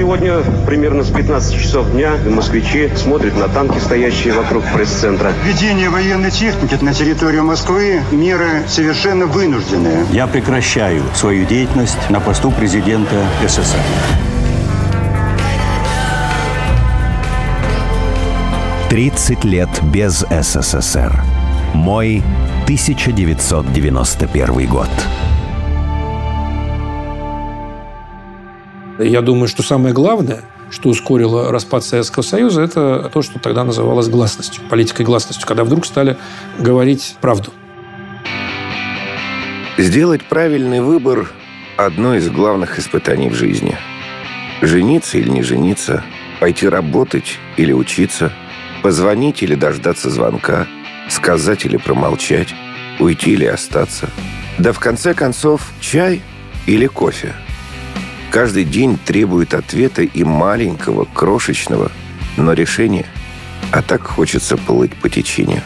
Сегодня примерно с 15 часов дня москвичи смотрят на танки, стоящие вокруг пресс-центра. Введение военной техники на территорию Москвы – меры совершенно вынужденные. Я прекращаю свою деятельность на посту президента СССР. Тридцать лет без СССР. Мой 1991 год. Я думаю, что самое главное, что ускорило распад Советского Союза, это то, что тогда называлось гласностью, политикой гласностью, когда вдруг стали говорить правду. Сделать правильный выбор – одно из главных испытаний в жизни. Жениться или не жениться, пойти работать или учиться, позвонить или дождаться звонка, сказать или промолчать, уйти или остаться. Да в конце концов, чай или кофе – Каждый день требует ответа и маленького, крошечного, но решения. А так хочется плыть по течению.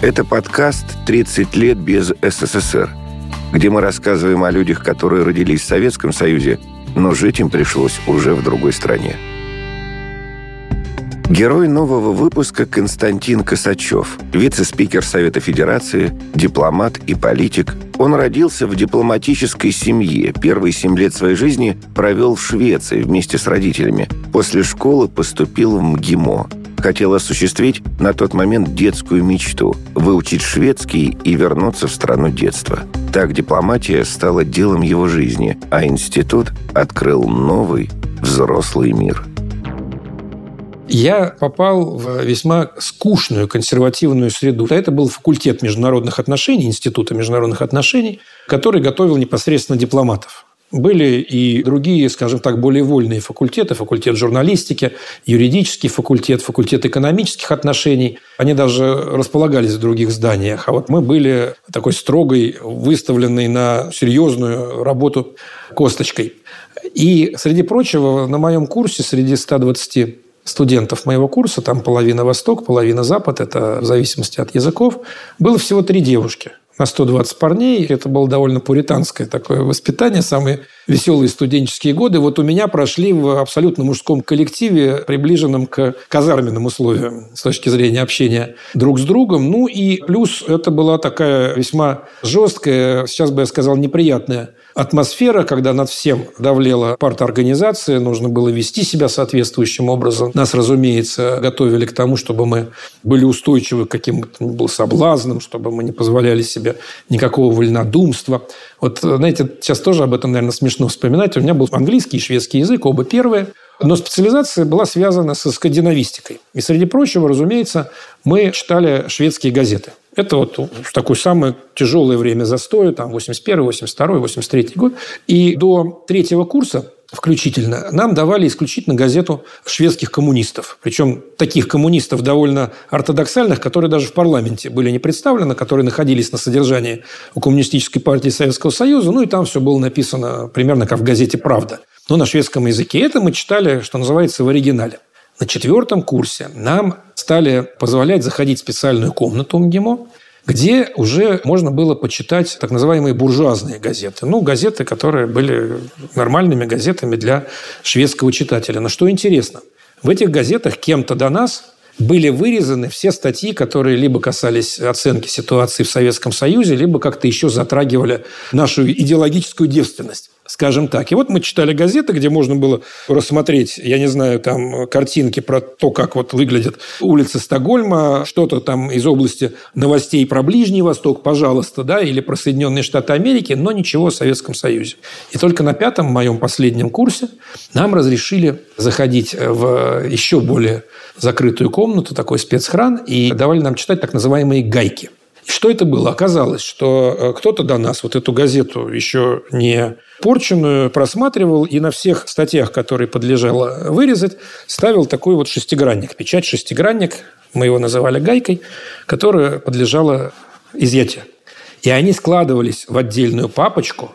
Это подкаст «30 лет без СССР», где мы рассказываем о людях, которые родились в Советском Союзе, но жить им пришлось уже в другой стране. Герой нового выпуска Константин Косачев, вице-спикер Совета Федерации, дипломат и политик. Он родился в дипломатической семье. Первые семь лет своей жизни провел в Швеции вместе с родителями. После школы поступил в МГИМО. Хотел осуществить на тот момент детскую мечту – выучить шведский и вернуться в страну детства. Так дипломатия стала делом его жизни, а институт открыл новый взрослый мир – я попал в весьма скучную консервативную среду. Это был факультет международных отношений, Института международных отношений, который готовил непосредственно дипломатов. Были и другие, скажем так, более вольные факультеты. Факультет журналистики, юридический факультет, факультет экономических отношений. Они даже располагались в других зданиях. А вот мы были такой строгой, выставленной на серьезную работу косточкой. И, среди прочего, на моем курсе среди 120 студентов моего курса, там половина Восток, половина Запад, это в зависимости от языков, было всего три девушки на 120 парней. Это было довольно пуританское такое воспитание, самые веселые студенческие годы. Вот у меня прошли в абсолютно мужском коллективе, приближенном к казарменным условиям с точки зрения общения друг с другом. Ну и плюс это была такая весьма жесткая, сейчас бы я сказал, неприятная атмосфера, когда над всем давлела парторганизация, нужно было вести себя соответствующим образом. Нас, разумеется, готовили к тому, чтобы мы были устойчивы к каким-то был соблазнам, чтобы мы не позволяли себе никакого вольнодумства. Вот, знаете, сейчас тоже об этом, наверное, смешно вспоминать. У меня был английский и шведский язык, оба первые. Но специализация была связана со скандинавистикой. И, среди прочего, разумеется, мы читали шведские газеты. Это вот в такое самое тяжелое время застоя, там 81 82 83 год. И до третьего курса включительно, нам давали исключительно газету шведских коммунистов. Причем таких коммунистов довольно ортодоксальных, которые даже в парламенте были не представлены, которые находились на содержании у Коммунистической партии Советского Союза. Ну и там все было написано примерно как в газете «Правда». Но на шведском языке. Это мы читали, что называется, в оригинале. На четвертом курсе нам стали позволять заходить в специальную комнату МГИМО, где уже можно было почитать так называемые буржуазные газеты. Ну, газеты, которые были нормальными газетами для шведского читателя. Но что интересно, в этих газетах кем-то до нас были вырезаны все статьи, которые либо касались оценки ситуации в Советском Союзе, либо как-то еще затрагивали нашу идеологическую девственность скажем так. И вот мы читали газеты, где можно было рассмотреть, я не знаю, там картинки про то, как вот выглядят улицы Стокгольма, что-то там из области новостей про Ближний Восток, пожалуйста, да, или про Соединенные Штаты Америки, но ничего о Советском Союзе. И только на пятом моем последнем курсе нам разрешили заходить в еще более закрытую комнату, такой спецхран, и давали нам читать так называемые гайки. Что это было? Оказалось, что э, кто-то до нас вот эту газету еще не порченную просматривал и на всех статьях, которые подлежало вырезать, ставил такой вот шестигранник, печать шестигранник, мы его называли гайкой, которая подлежала изъятию. И они складывались в отдельную папочку,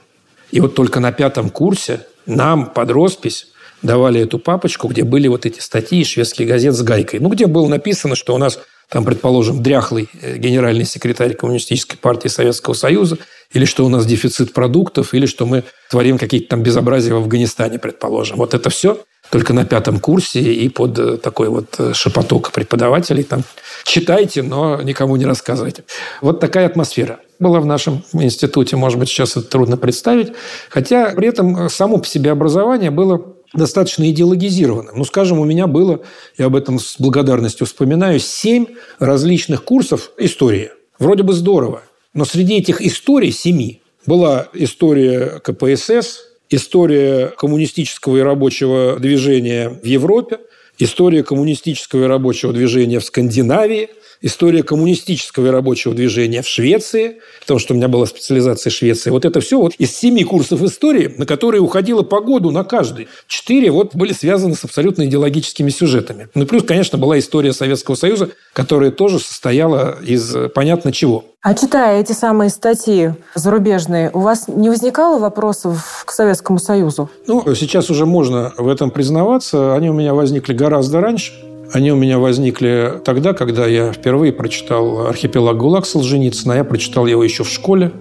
и вот только на пятом курсе нам под роспись давали эту папочку, где были вот эти статьи из шведских газет с гайкой. Ну, где было написано, что у нас там, предположим, дряхлый э, генеральный секретарь Коммунистической партии Советского Союза, или что у нас дефицит продуктов, или что мы творим какие-то там безобразия в Афганистане, предположим. Вот это все только на пятом курсе и под э, такой вот э, шепоток преподавателей там читайте, но никому не рассказывайте. Вот такая атмосфера была в нашем институте. Может быть, сейчас это трудно представить. Хотя при этом само по себе образование было достаточно идеологизированным. Ну, скажем, у меня было, я об этом с благодарностью вспоминаю, семь различных курсов истории. Вроде бы здорово. Но среди этих историй семи была история КПСС, история коммунистического и рабочего движения в Европе, история коммунистического и рабочего движения в Скандинавии – история коммунистического и рабочего движения в Швеции, потому что у меня была специализация Швеции. Вот это все вот из семи курсов истории, на которые уходило по году на каждый. Четыре вот были связаны с абсолютно идеологическими сюжетами. Ну плюс, конечно, была история Советского Союза, которая тоже состояла из понятно чего. А читая эти самые статьи зарубежные, у вас не возникало вопросов к Советскому Союзу? Ну, сейчас уже можно в этом признаваться. Они у меня возникли гораздо раньше. Они у меня возникли тогда, когда я впервые прочитал «Архипелаг ГУЛАГ» Солженицына. Я прочитал его еще в школе.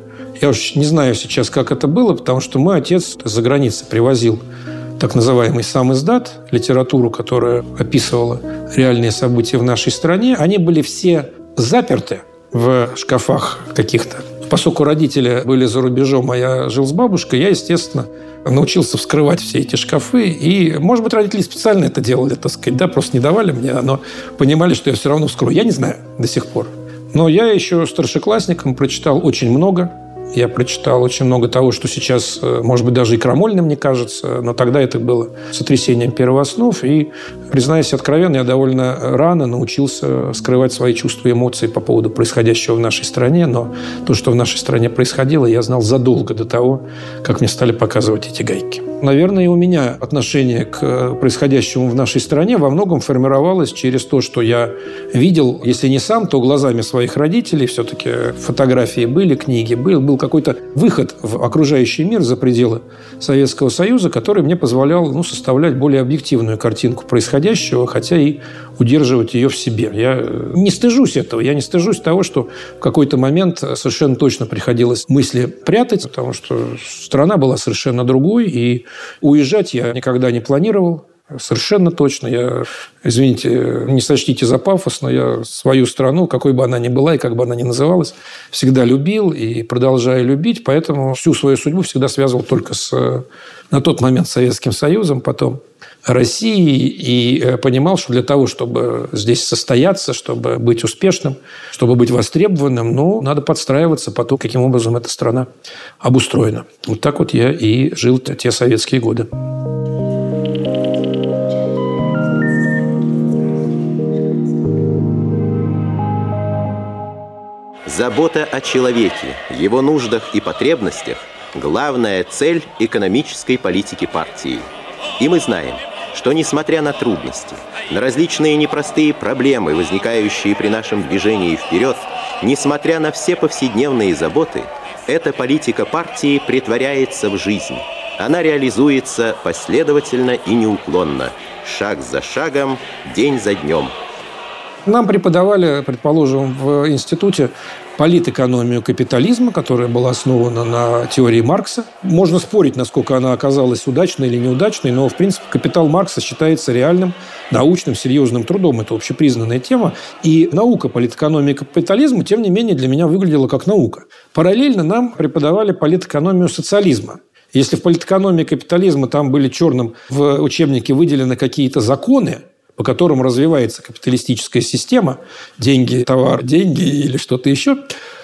Я уж не знаю сейчас, как это было, потому что мой отец за границы привозил так называемый сам издат, литературу, которая описывала реальные события в нашей стране. Они были все заперты в шкафах каких-то. Поскольку родители были за рубежом, а я жил с бабушкой, я, естественно, научился вскрывать все эти шкафы. И, может быть, родители специально это делали, так сказать, да, просто не давали мне, но понимали, что я все равно вскрою. Я не знаю до сих пор. Но я еще старшеклассником прочитал очень много я прочитал очень много того, что сейчас, э, может быть, даже и крамольным, мне кажется, но тогда это было сотрясением первооснов. И, признаюсь откровенно, я довольно рано научился скрывать свои чувства и эмоции по поводу происходящего в нашей стране. Но то, что в нашей стране происходило, я знал задолго до того, как мне стали показывать эти гайки. Наверное, у меня отношение к происходящему в нашей стране во многом формировалось через то, что я видел, если не сам, то глазами своих родителей. Все-таки фотографии были, книги был, был какой-то выход в окружающий мир за пределы Советского Союза, который мне позволял ну, составлять более объективную картинку происходящего, хотя и удерживать ее в себе. Я не стыжусь этого. Я не стыжусь того, что в какой-то момент совершенно точно приходилось мысли прятать, потому что страна была совершенно другой, и уезжать я никогда не планировал. Совершенно точно. Я, извините, не сочтите за пафос, но я свою страну, какой бы она ни была и как бы она ни называлась, всегда любил и продолжаю любить. Поэтому всю свою судьбу всегда связывал только с, на тот момент, Советским Союзом, потом России и э, понимал, что для того, чтобы здесь состояться, чтобы быть успешным, чтобы быть востребованным, ну, надо подстраиваться по тому, каким образом эта страна обустроена. Вот так вот я и жил те советские годы. Забота о человеке, его нуждах и потребностях – главная цель экономической политики партии. И мы знаем – что, несмотря на трудности, на различные непростые проблемы, возникающие при нашем движении вперед, несмотря на все повседневные заботы, эта политика партии притворяется в жизнь. Она реализуется последовательно и неуклонно, шаг за шагом, день за днем. Нам преподавали, предположим, в институте политэкономию капитализма, которая была основана на теории Маркса. Можно спорить, насколько она оказалась удачной или неудачной, но, в принципе, капитал Маркса считается реальным, научным, серьезным трудом. Это общепризнанная тема. И наука политэкономии капитализма, тем не менее, для меня выглядела как наука. Параллельно нам преподавали политэкономию социализма. Если в политэкономии капитализма там были черным в учебнике выделены какие-то законы, по которым развивается капиталистическая система, деньги, товар, деньги или что-то еще,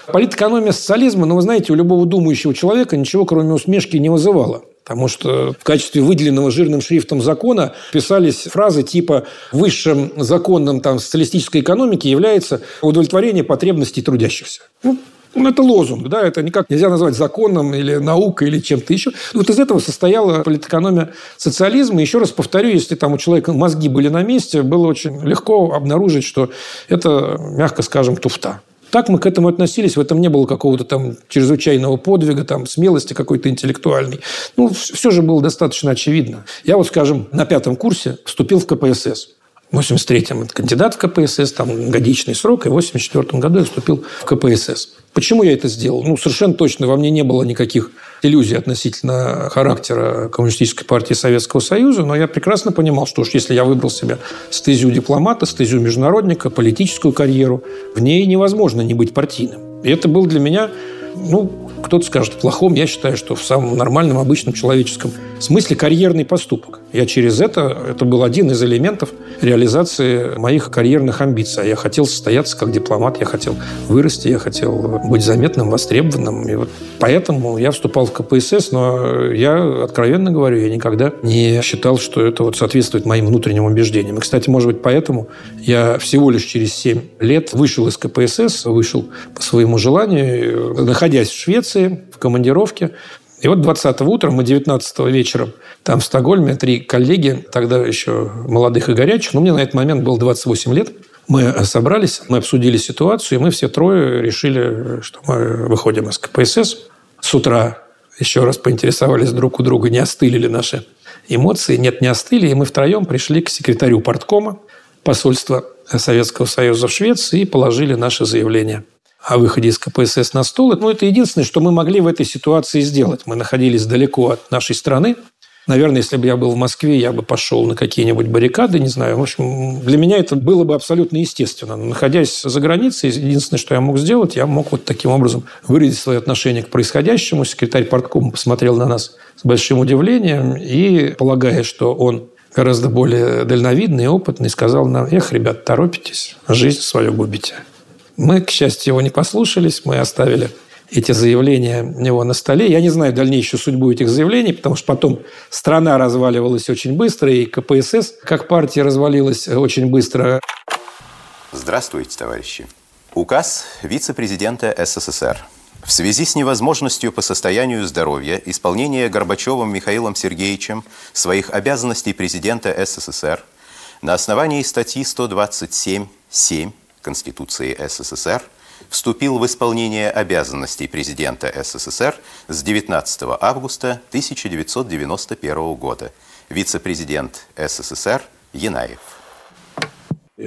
политэкономия социализма, ну, вы знаете, у любого думающего человека ничего, кроме усмешки, не вызывала. Потому что в качестве выделенного жирным шрифтом закона писались фразы типа «высшим законом там, социалистической экономики является удовлетворение потребностей трудящихся». Ну, ну, это лозунг, да, это никак нельзя назвать законом или наукой или чем-то еще. Вот из этого состояла политэкономия социализма. Еще раз повторю, если там у человека мозги были на месте, было очень легко обнаружить, что это, мягко скажем, туфта. Так мы к этому относились, в этом не было какого-то там чрезвычайного подвига, там, смелости какой-то интеллектуальной. Ну, все же было достаточно очевидно. Я вот, скажем, на пятом курсе вступил в КПСС. В 83-м кандидат в КПСС, там годичный срок, и в 84 году я вступил в КПСС. Почему я это сделал? Ну, совершенно точно во мне не было никаких иллюзий относительно характера Коммунистической партии Советского Союза, но я прекрасно понимал, что уж если я выбрал себе стезю дипломата, стезю международника, политическую карьеру, в ней невозможно не быть партийным. И это был для меня ну, кто-то скажет плохом, я считаю, что в самом нормальном, обычном человеческом смысле карьерный поступок. Я через это, это был один из элементов реализации моих карьерных амбиций. Я хотел состояться как дипломат, я хотел вырасти, я хотел быть заметным, востребованным. И вот поэтому я вступал в КПСС, но я, откровенно говорю, я никогда не считал, что это вот соответствует моим внутренним убеждениям. И, кстати, может быть, поэтому я всего лишь через 7 лет вышел из КПСС, вышел по своему желанию, находясь в Швеции, в командировке, и вот 20 утра, мы 19 вечером там в Стокгольме, три коллеги, тогда еще молодых и горячих, но мне на этот момент было 28 лет, мы собрались, мы обсудили ситуацию, и мы все трое решили, что мы выходим из КПСС. С утра еще раз поинтересовались друг у друга, не остыли ли наши эмоции. Нет, не остыли, и мы втроем пришли к секретарю порткома посольства Советского Союза в Швеции и положили наше заявление о выходе из КПСС на стол. Ну, это единственное, что мы могли в этой ситуации сделать. Мы находились далеко от нашей страны. Наверное, если бы я был в Москве, я бы пошел на какие-нибудь баррикады, не знаю. В общем, для меня это было бы абсолютно естественно. Находясь за границей, единственное, что я мог сделать, я мог вот таким образом выразить свое отношение к происходящему. Секретарь парткома посмотрел на нас с большим удивлением и, полагая, что он гораздо более дальновидный и опытный, сказал нам, эх, ребят, торопитесь, жизнь свою губите. Мы, к счастью, его не послушались, мы оставили эти заявления у него на столе. Я не знаю дальнейшую судьбу этих заявлений, потому что потом страна разваливалась очень быстро, и КПСС как партия развалилась очень быстро. Здравствуйте, товарищи. Указ вице-президента СССР. В связи с невозможностью по состоянию здоровья исполнения Горбачевым Михаилом Сергеевичем своих обязанностей президента СССР на основании статьи 127.7 Конституции СССР вступил в исполнение обязанностей президента СССР с 19 августа 1991 года. Вице-президент СССР Янаев.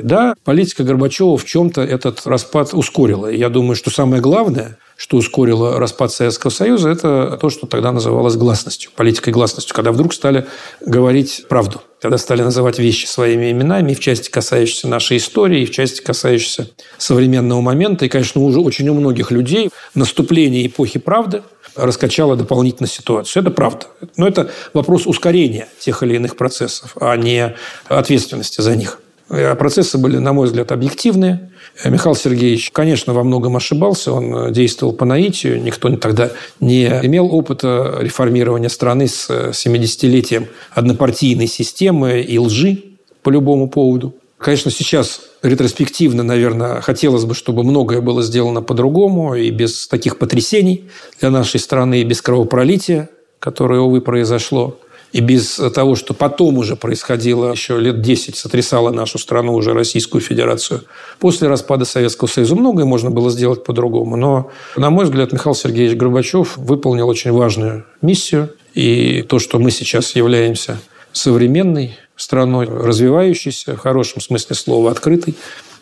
Да, политика Горбачева в чем-то этот распад ускорила. Я думаю, что самое главное, что ускорило распад Советского Союза, это то, что тогда называлось гласностью, политикой гласностью, когда вдруг стали говорить правду, когда стали называть вещи своими именами, в части касающейся нашей истории, и в части касающейся современного момента. И, конечно, уже очень у многих людей наступление эпохи правды раскачало дополнительно ситуацию. Это правда. Но это вопрос ускорения тех или иных процессов, а не ответственности за них. Э, процессы были, на мой взгляд, объективные. Э, Михаил Сергеевич, конечно, во многом ошибался. Он э, действовал по наитию. Никто тогда не имел опыта реформирования страны с 70-летием однопартийной системы и лжи по любому поводу. Конечно, сейчас ретроспективно, наверное, хотелось бы, чтобы многое было сделано по-другому и без таких потрясений для нашей страны, и без кровопролития, которое, увы, произошло и без того, что потом уже происходило, еще лет 10 сотрясало нашу страну, уже Российскую Федерацию. После распада Советского Союза многое можно было сделать по-другому. Но, на мой взгляд, Михаил Сергеевич Горбачев выполнил очень важную миссию. И то, что мы сейчас являемся современной страной, развивающейся, в хорошем смысле слова, открытой,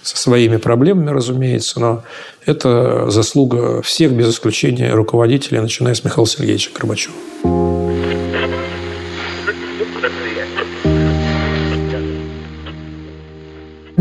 со своими проблемами, разумеется, но это заслуга всех, без исключения руководителей, начиная с Михаила Сергеевича Горбачева.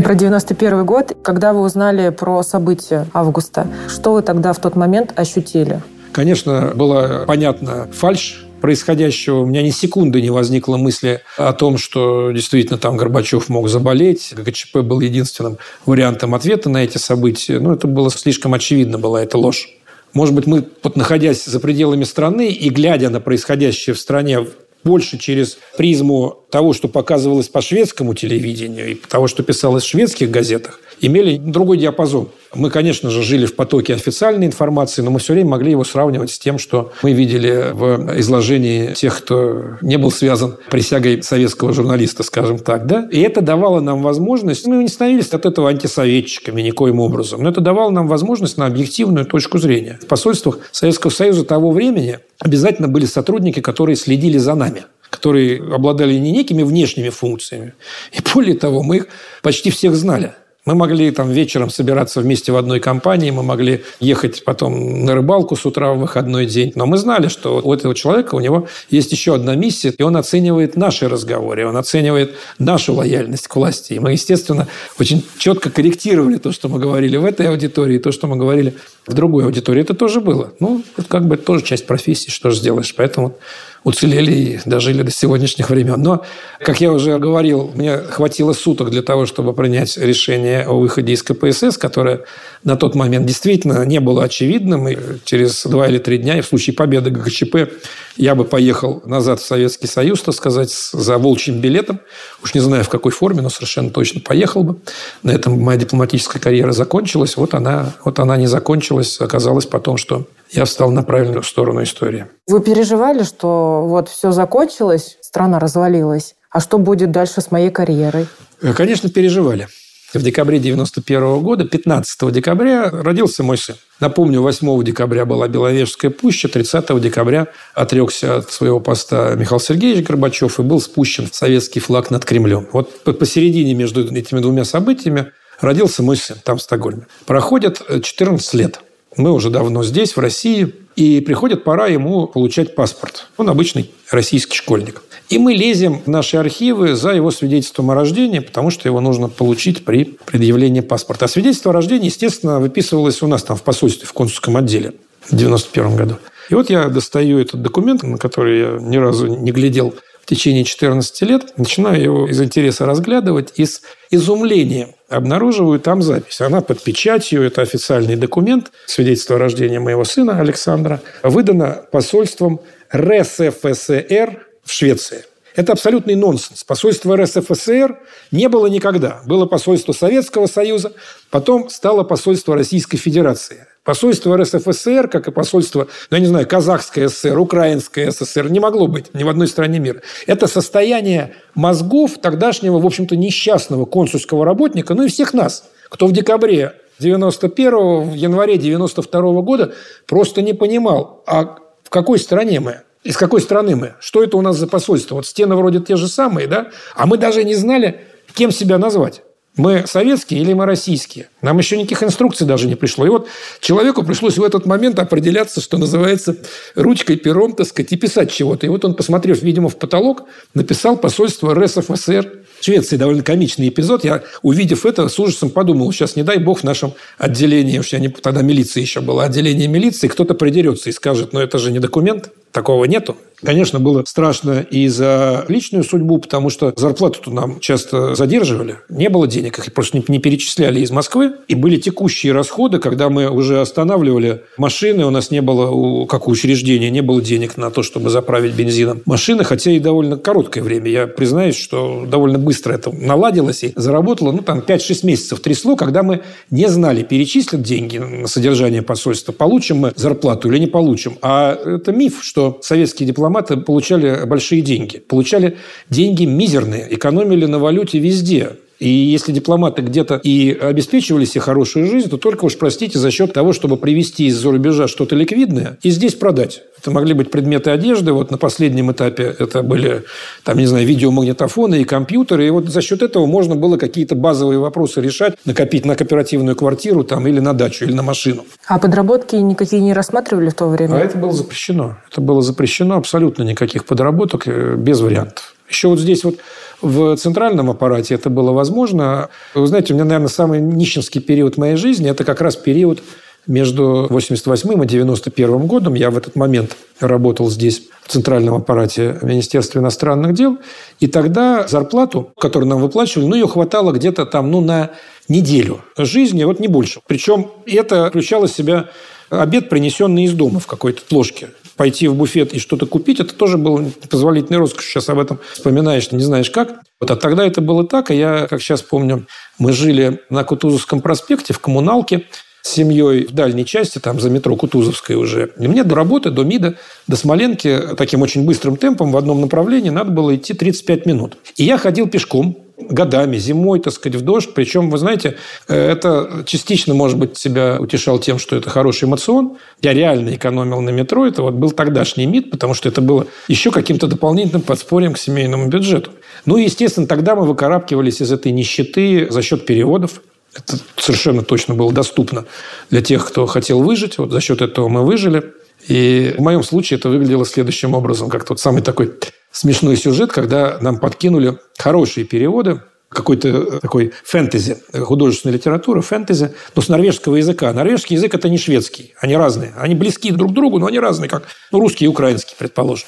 Про 91 год, когда вы узнали про события августа, что вы тогда в тот момент ощутили? Конечно, было понятно фальш происходящего. У меня ни секунды не возникло мысли о том, что действительно там Горбачев мог заболеть. ГКЧП был единственным вариантом ответа на эти события. Но это было слишком очевидно, была эта ложь. Может быть, мы, находясь за пределами страны и глядя на происходящее в стране больше через призму того, что показывалось по шведскому телевидению и того, что писалось в шведских газетах, имели другой диапазон. Мы, конечно же, жили в потоке официальной информации, но мы все время могли его сравнивать с тем, что мы видели в изложении тех, кто не был связан присягой советского журналиста, скажем так. Да? И это давало нам возможность, мы не становились от этого антисоветчиками никоим образом, но это давало нам возможность на объективную точку зрения. В посольствах Советского Союза того времени обязательно были сотрудники, которые следили за нами которые обладали не некими внешними функциями. И более того, мы их почти всех знали. Мы могли там вечером собираться вместе в одной компании, мы могли ехать потом на рыбалку с утра в выходной день. Но мы знали, что у этого человека, у него есть еще одна миссия, и он оценивает наши разговоры, он оценивает нашу лояльность к власти. И мы, естественно, очень четко корректировали то, что мы говорили в этой аудитории, то, что мы говорили в другой аудитории. Это тоже было. Ну, это как бы тоже часть профессии, что же сделаешь. Поэтому уцелели и дожили до сегодняшних времен. Но, как я уже говорил, мне хватило суток для того, чтобы принять решение о выходе из КПСС, которое на тот момент действительно не было очевидным. И через два или три дня, и в случае победы ГКЧП, я бы поехал назад в Советский Союз, так сказать, за волчьим билетом. Уж не знаю, в какой форме, но совершенно точно поехал бы. На этом моя дипломатическая карьера закончилась. Вот она, вот она не закончилась. Оказалось потом, что я встал на правильную сторону истории. Вы переживали, что вот все закончилось, страна развалилась, а что будет дальше с моей карьерой? Э, конечно, переживали. В декабре 91 года, 15 декабря, родился мой сын. Напомню, 8 декабря была Беловежская пуща, 30 декабря отрекся от своего поста Михаил Сергеевич Горбачев и был спущен советский флаг над Кремлем. Вот посередине между этими двумя событиями родился мой сын там, в Стокгольме. Проходит 14 лет. Мы уже давно здесь, в России, и приходит пора ему получать паспорт. Он обычный российский школьник. И мы лезем в наши архивы за его свидетельством о рождении, потому что его нужно получить при предъявлении паспорта. А свидетельство о рождении, естественно, выписывалось у нас там в посольстве, в консульском отделе в 91 году. И вот я достаю этот документ, на который я ни разу не глядел в течение 14 лет, начинаю его из интереса разглядывать и с изумлением обнаруживаю там запись. Она под печатью, это официальный документ, свидетельство о рождении моего сына Александра, выдано посольством РСФСР в Швеции. Это абсолютный нонсенс. Посольство РСФСР не было никогда. Было посольство Советского Союза, потом стало посольство Российской Федерации. Посольство РСФСР, как и посольство, ну, я не знаю, Казахская ССР, Украинская ССР, не могло быть ни в одной стране мира. Это состояние мозгов тогдашнего, в общем-то, несчастного консульского работника, ну и всех нас, кто в декабре 91 в январе 92 года просто не понимал, а в какой стране мы? Из какой страны мы? Что это у нас за посольство? Вот стены вроде те же самые, да? А мы даже не знали, кем себя назвать. Мы советские или мы российские? Нам еще никаких инструкций даже не пришло. И вот человеку пришлось в этот момент определяться, что называется, ручкой, пером, так сказать, и писать чего-то. И вот он, посмотрев, видимо, в потолок, написал посольство РСФСР. Швеции довольно комичный эпизод. Я, увидев это, с ужасом подумал, сейчас, не дай бог, в нашем отделении, я не, тогда милиция еще была, отделение милиции, кто-то придерется и скажет, ну это же не документ. Такого нету. Конечно, было страшно и за личную судьбу, потому что зарплату-то нам часто задерживали. Не было денег, их просто не перечисляли из Москвы. И были текущие расходы, когда мы уже останавливали машины, у нас не было, как у учреждения, не было денег на то, чтобы заправить бензином машины, хотя и довольно короткое время. Я признаюсь, что довольно быстро это наладилось и заработало, ну, там, 5-6 месяцев трясло, когда мы не знали, перечислят деньги на содержание посольства, получим мы зарплату или не получим. А это миф, что советские дипломаты получали большие деньги. Получали деньги мизерные, экономили на валюте везде. И если дипломаты где-то и обеспечивали себе хорошую жизнь, то только уж, простите, за счет того, чтобы привезти из-за рубежа что-то ликвидное и здесь продать. Это могли быть предметы одежды. Вот на последнем этапе это были, там, не знаю, видеомагнитофоны и компьютеры. И вот за счет этого можно было какие-то базовые вопросы решать, накопить на кооперативную квартиру там, или на дачу, или на машину. А подработки никакие не рассматривали в то время? А это было запрещено. Это было запрещено абсолютно никаких подработок, э, без вариантов. Еще вот здесь вот в центральном аппарате это было возможно. Вы знаете, у меня, наверное, самый нищенский период моей жизни – это как раз период между 88 и 91 годом. Я в этот момент работал здесь, в центральном аппарате Министерства иностранных дел. И тогда зарплату, которую нам выплачивали, ну, ее хватало где-то там, ну, на неделю жизни, вот не больше. Причем это включало в себя обед, принесенный из дома в какой-то ложке пойти в буфет и что-то купить, это тоже было позволительной роскошь. Сейчас об этом вспоминаешь, не знаешь как. Вот, а тогда это было так, а я, как сейчас помню, мы жили на Кутузовском проспекте в коммуналке с семьей в дальней части, там за метро Кутузовской уже. И мне до работы, до МИДа, до Смоленки таким очень быстрым темпом в одном направлении надо было идти 35 минут. И я ходил пешком годами, зимой, так сказать, в дождь. Причем, вы знаете, э, это частично, может быть, себя утешал тем, что это хороший эмоцион. Я реально экономил на метро. Это вот был тогдашний МИД, потому что это было еще каким-то дополнительным подспорьем к семейному бюджету. Ну и, естественно, тогда мы выкарабкивались из этой нищеты за счет переводов. Это совершенно точно было доступно для тех, кто хотел выжить. Вот за счет этого мы выжили. И в моем случае это выглядело следующим образом, как тот самый такой смешной сюжет, когда нам подкинули хорошие переводы какой-то э, такой фэнтези, художественная литература, фэнтези, но с норвежского языка. Норвежский язык – это не шведский. Они разные. Они близки друг к другу, но они разные, как ну, русский и украинский, предположим.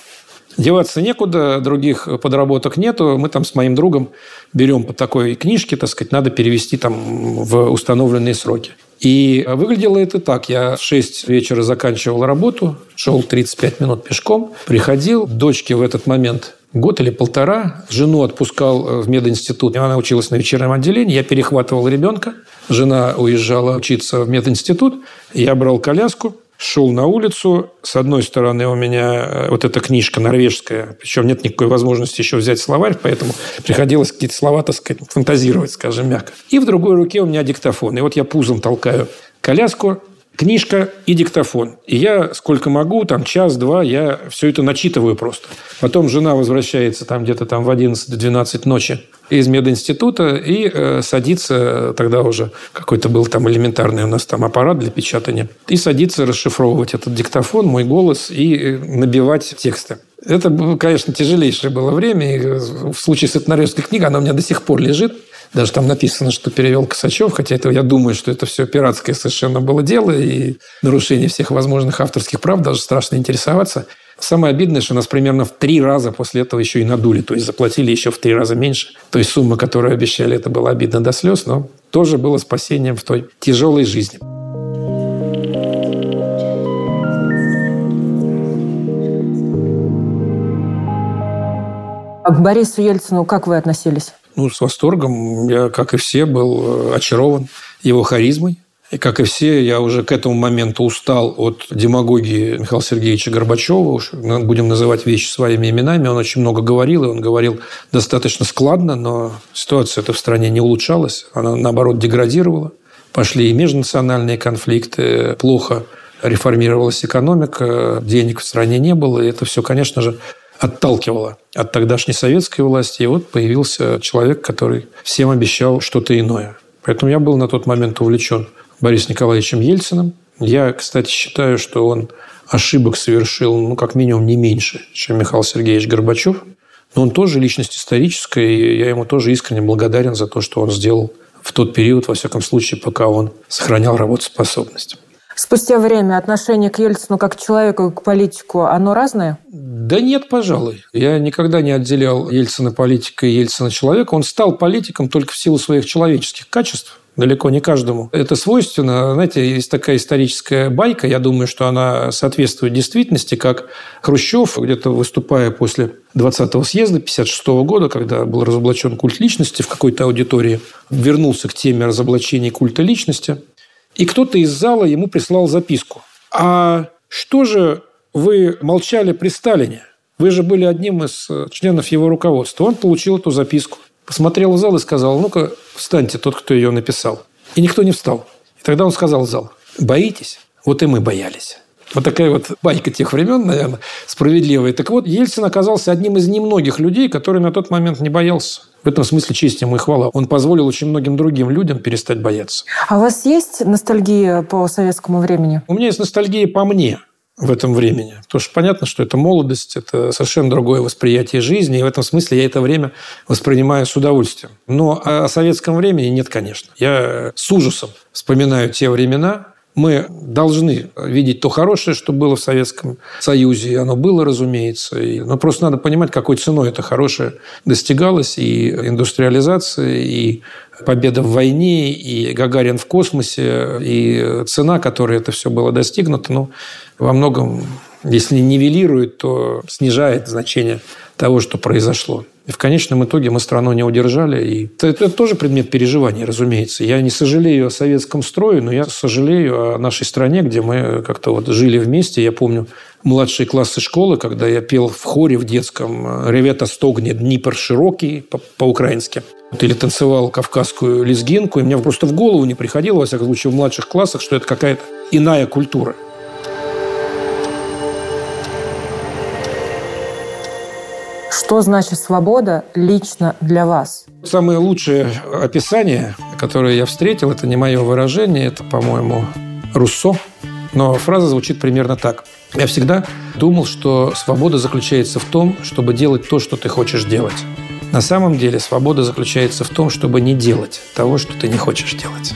Деваться некуда, других подработок нету. Мы там с моим другом берем по такой книжке, так сказать, надо перевести там в установленные сроки. И выглядело это так. Я в 6 вечера заканчивал работу, шел 35 минут пешком, приходил, дочке в этот момент год или полтора. Жену отпускал в мединститут. Она училась на вечернем отделении. Я перехватывал ребенка. Жена уезжала учиться в мединститут. Я брал коляску, шел на улицу. С одной стороны у меня э, вот эта книжка норвежская, причем нет никакой возможности еще взять словарь, поэтому приходилось какие-то слова, так сказать, фантазировать, скажем, мягко. И в другой руке у меня диктофон. И вот я пузом толкаю коляску, книжка и диктофон. И я сколько могу, там час-два, я все это начитываю просто. Потом жена возвращается там где-то там в 11-12 ночи из мединститута и э, садится, тогда уже какой-то был там элементарный у нас там аппарат для печатания, и садится расшифровывать этот диктофон, мой голос, и э, набивать тексты. Это, конечно, тяжелейшее было время. И в случае с этой норвежской книгой она у меня до сих пор лежит. Даже там написано, что перевел Косачев, хотя это, я думаю, что это все пиратское совершенно было дело и нарушение всех возможных авторских прав, даже страшно интересоваться. Самое обидное, что нас примерно в три раза после этого еще и надули, то есть заплатили еще в три раза меньше. То есть сумма, которую обещали, это было обидно до слез, но тоже было спасением в той тяжелой жизни. А к Борису Ельцину как вы относились? Ну, с восторгом. Я, как и все, был э, очарован его харизмой. И, как и все, я уже к этому моменту устал от демагогии Михаила Сергеевича Горбачева. Уж будем называть вещи своими именами. Он очень много говорил, и он говорил достаточно складно, но ситуация эта в стране не улучшалась. Она, наоборот, деградировала. Пошли и межнациональные конфликты, плохо реформировалась экономика, денег в стране не было. И это все, конечно же, отталкивало от тогдашней советской власти. И вот появился человек, который всем обещал что-то иное. Поэтому я был на тот момент увлечен Борисом Николаевичем Ельциным. Я, кстати, считаю, что он ошибок совершил, ну, как минимум, не меньше, чем Михаил Сергеевич Горбачев. Но он тоже личность историческая, и я ему тоже искренне благодарен за то, что он сделал в тот период, во всяком случае, пока он сохранял работоспособность. Спустя время отношение к Ельцину как к человеку и к политику, оно разное? Да нет, пожалуй. Я никогда не отделял Ельцина политика и Ельцина человека. Он стал политиком только в силу своих человеческих качеств далеко не каждому. Это свойственно. Знаете, есть такая историческая байка, я думаю, что она соответствует действительности, как Хрущев, где-то выступая после 20-го съезда 56 года, когда был разоблачен культ личности в какой-то аудитории, вернулся к теме разоблачения культа личности, и кто-то из зала ему прислал записку. «А что же вы молчали при Сталине? Вы же были одним из членов его руководства». Он получил эту записку посмотрел в зал и сказал, ну-ка, встаньте, тот, кто ее написал. И никто не встал. И тогда он сказал в зал, боитесь? Вот и мы боялись. Вот такая вот байка тех времен, наверное, справедливая. Так вот, Ельцин оказался одним из немногих людей, который на тот момент не боялся. В этом смысле честь ему и хвала. Он позволил очень многим другим людям перестать бояться. А у вас есть ностальгия по советскому времени? У меня есть ностальгия по мне в этом времени. Потому что понятно, что это молодость, это совершенно другое восприятие жизни, и в этом смысле я это время воспринимаю с удовольствием. Но о советском времени нет, конечно. Я с ужасом вспоминаю те времена, мы должны видеть то хорошее, что было в Советском Союзе. И оно было, разумеется. Но просто надо понимать, какой ценой это хорошее достигалось. И индустриализация, и победа в войне, и Гагарин в космосе, и цена, которой это все было достигнуто, ну, во многом, если не нивелирует, то снижает значение того, что произошло. И в конечном итоге мы страну не удержали. И это, это тоже предмет переживаний, разумеется. Я не сожалею о советском строе, но я сожалею о нашей стране, где мы как-то вот жили вместе. Я помню младшие классы школы, когда я пел в хоре в детском «Ревета стогнет Днипр широкий» по-украински. Или танцевал кавказскую лезгинку, и мне просто в голову не приходило, во всяком случае, в младших классах, что это какая-то иная культура. Что значит свобода лично для вас? Самое лучшее описание, которое я встретил, это не мое выражение, это, по-моему, Руссо. Но фраза звучит примерно так. Я всегда думал, что свобода заключается в том, чтобы делать то, что ты хочешь делать. На самом деле свобода заключается в том, чтобы не делать того, что ты не хочешь делать.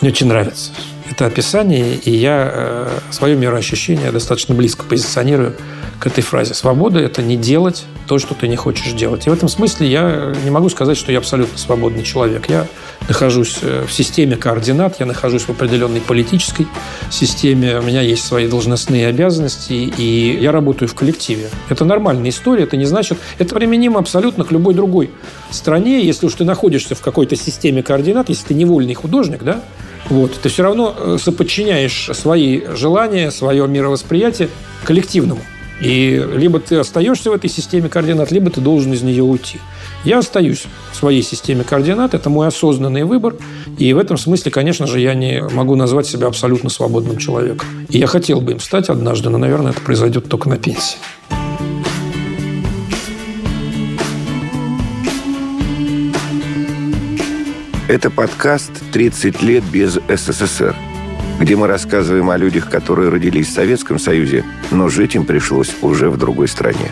Мне очень нравится это описание, и я э, свое мироощущение достаточно близко позиционирую к этой фразе. Свобода – это не делать то, что ты не хочешь делать. И в этом смысле я не могу сказать, что я абсолютно свободный человек. Я нахожусь э, в системе координат, я нахожусь в определенной политической системе, у меня есть свои должностные обязанности, и я работаю в коллективе. Это нормальная история, это не значит... Это применимо абсолютно к любой другой стране. Если уж ты находишься в какой-то системе координат, если ты невольный художник, да, вот, ты все равно э, соподчиняешь свои желания, свое мировосприятие коллективному. И либо ты остаешься в этой системе координат, либо ты должен из нее уйти. Я остаюсь в своей системе координат, это мой осознанный выбор, и в этом смысле, конечно же, я не могу назвать себя абсолютно свободным человеком. И я хотел бы им стать однажды, но, наверное, это произойдет только на пенсии. Это подкаст «30 лет без СССР», где мы рассказываем о людях, которые родились в Советском Союзе, но жить им пришлось уже в другой стране.